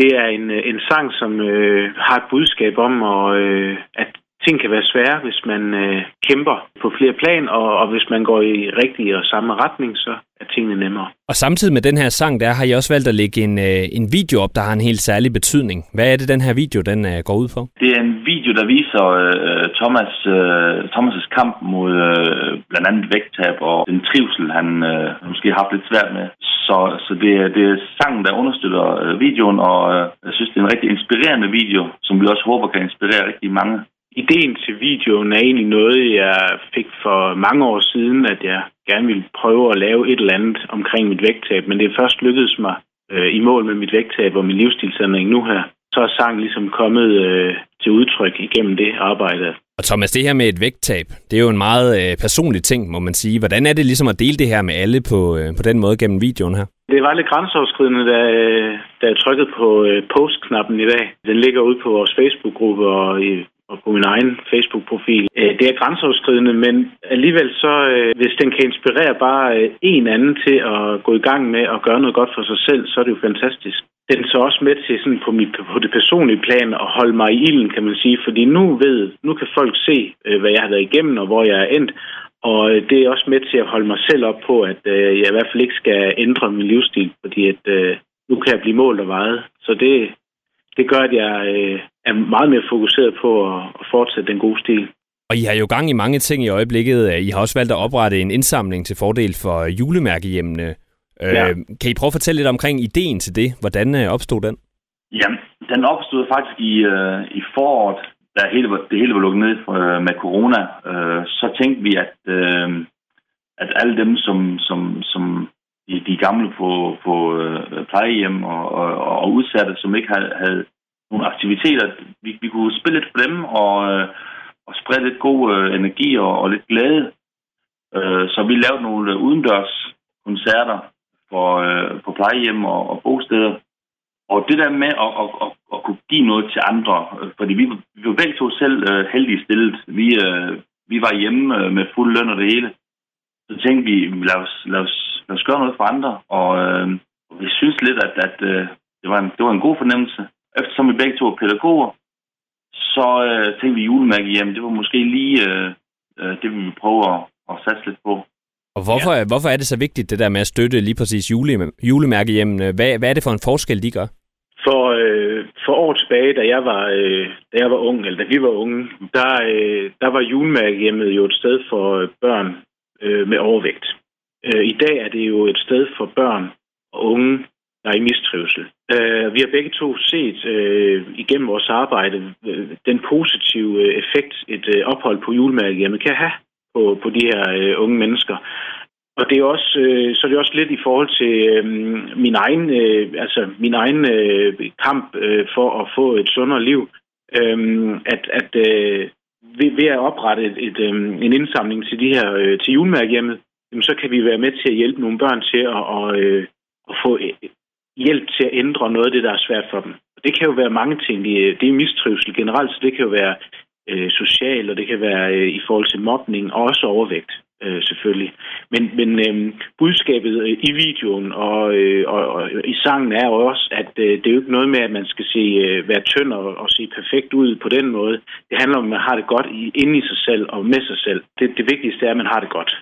Det er en, en sang, som øh, har et budskab om, og, øh, at ting kan være svære, hvis man øh, kæmper på flere plan, og, og hvis man går i rigtig og samme retning, så er tingene nemmere. Og samtidig med den her sang, der har I også valgt at lægge en, øh, en video op, der har en helt særlig betydning. Hvad er det, den her video den øh, går ud på? Det er en video, der viser øh, Thomas øh, Thomas' kamp mod øh, blandt andet vægttab og den trivsel, han øh, måske har haft lidt svært med. Så, så det, er, det er sangen, der understøtter øh, videoen, og øh, jeg synes, det er en rigtig inspirerende video, som vi også håber kan inspirere rigtig mange. Ideen til videoen er egentlig noget, jeg fik for mange år siden, at jeg gerne ville prøve at lave et eller andet omkring mit vægttab, men det er først lykkedes mig øh, i mål med mit vægttab og min livsstilsændring nu her. Så er sangen ligesom kommet øh, til udtryk igennem det arbejde. Og Thomas, det her med et vægttab, det er jo en meget øh, personlig ting, må man sige. Hvordan er det ligesom at dele det her med alle på, øh, på den måde gennem videoen her? Det var lidt grænseoverskridende, da, da jeg trykkede på øh, post-knappen i dag. Den ligger ude på vores Facebook-gruppe og i og på min egen Facebook-profil. Øh, det er grænseoverskridende, men alligevel så, øh, hvis den kan inspirere bare øh, en anden til at gå i gang med at gøre noget godt for sig selv, så er det jo fantastisk. Den er så også med til sådan på, mit, på det personlige plan at holde mig i ilden, kan man sige, fordi nu ved, nu kan folk se, øh, hvad jeg har været igennem og hvor jeg er endt, og øh, det er også med til at holde mig selv op på, at øh, jeg i hvert fald ikke skal ændre min livsstil, fordi at, nu kan jeg blive målt og vejet. Så det, det gør, at jeg øh, er meget mere fokuseret på at, at fortsætte den gode stil. Og I har jo gang i mange ting i øjeblikket. I har også valgt at oprette en indsamling til fordel for julemærkehjemmene. Øh. Kan I prøve at fortælle lidt omkring ideen til det? Hvordan øh, opstod den? Ja, den opstod faktisk i, øh, i foråret, da hele, det hele var lukket ned for, øh, med corona. Øh, så tænkte vi, at, øh, at alle dem, som, som, som de, de gamle på, på øh, plejehjem og, og, og udsatte, som ikke havde, havde nogle aktiviteter. Vi, vi kunne spille lidt for dem og, øh, og sprede lidt god øh, energi og, og lidt glæde. Øh, så vi lavede nogle udendørs koncerter for, øh, på plejehjem og, og bosteder. Og det der med at, at, at, at kunne give noget til andre, øh, fordi vi, vi var begge to selv øh, heldige stillet. Vi, øh, vi var hjemme øh, med fuld løn og det hele. Så tænkte vi, lad os, lad os lad os gøre noget for andre. Og øh, vi synes lidt, at, at øh, det, var en, det var en god fornemmelse. Eftersom vi begge to er pædagoger, så øh, tænkte vi julemærke hjem. Det var måske lige øh, øh, det, vi ville prøve at, at satse lidt på. Og hvorfor, ja. hvorfor er det så vigtigt, det der med at støtte lige præcis jule, julemærkehjemmene? Hvad, hvad er det for en forskel, de gør? For, øh, for år tilbage, da jeg var, øh, da jeg var ung, eller da vi var unge, der, øh, der var julemærkehjemmet jo et sted for børn øh, med overvægt. Øh, I dag er det jo et sted for børn og unge, der er i mistrivsel. Øh, vi har begge to set øh, igennem vores arbejde øh, den positive øh, effekt, et øh, ophold på julemærkehjemmet kan have på, på de her øh, unge mennesker. Og det er også, øh, så er det også lidt i forhold til øh, min egen, øh, altså min egen øh, kamp øh, for at få et sundere liv, øh, at, at øh, ved, ved at oprette et, et, øh, en indsamling til de her øh, til julemærkehjemmet, jamen, så kan vi være med til at hjælpe nogle børn til at, og, øh, at få øh, hjælp til at ændre noget af det, der er svært for dem. Det kan jo være mange ting. Det er mistrivsel generelt, så det kan jo være øh, social, og det kan være øh, i forhold til mobning, og også overvægt øh, selvfølgelig. Men, men øh, budskabet øh, i videoen og, øh, og, og i sangen er også, at øh, det er jo ikke noget med, at man skal se, øh, være tynd og, og se perfekt ud på den måde. Det handler om, at man har det godt i, inde i sig selv og med sig selv. Det, det vigtigste er, at man har det godt.